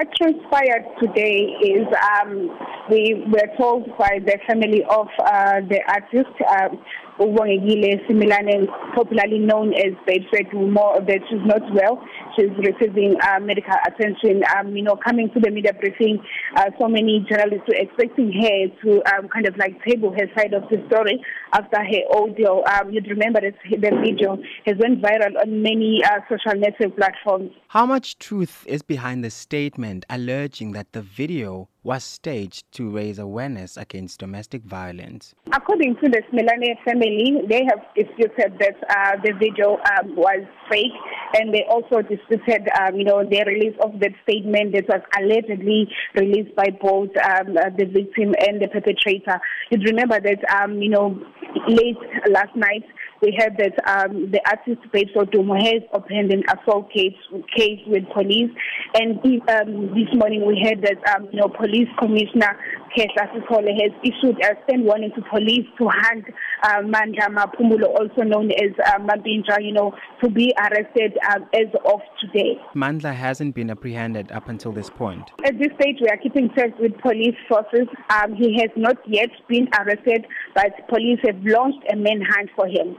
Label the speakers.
Speaker 1: What transpired today is um, we were told by the family of uh, the artist, uh, Ubongekile Simelane, popularly known as Babes More, that she's not well. She's receiving uh, medical attention. Um, you know, coming to the media briefing, uh, so many journalists were expecting her to um, kind of like table her side of the story after her audio. Um, you'd remember that the video has went viral on many uh, social network platforms.
Speaker 2: How much truth is behind the statement alleging that the video was staged to raise awareness against domestic violence.
Speaker 1: According to the Simelane family, they have disputed that uh, the video um, was fake, and they also disputed, um, you know, the release of that statement that was allegedly released by both um, uh, the victim and the perpetrator. You'd remember that, um, you know, late last night, we heard that um, the artist Wodumo has opened an assault case, case with police, and um, this morning we heard that um, you know Police Commissioner Khehla Sithole has issued a stand warning to police to hunt uh, Mandla Maphumulo, also known as uh, Mampintsha, you know, to be arrested um, as of today.
Speaker 2: Mandla hasn't been apprehended up until this point.
Speaker 1: At this stage, we are keeping tabs with police forces. Um, he has not yet been arrested, but police have launched a manhunt for him.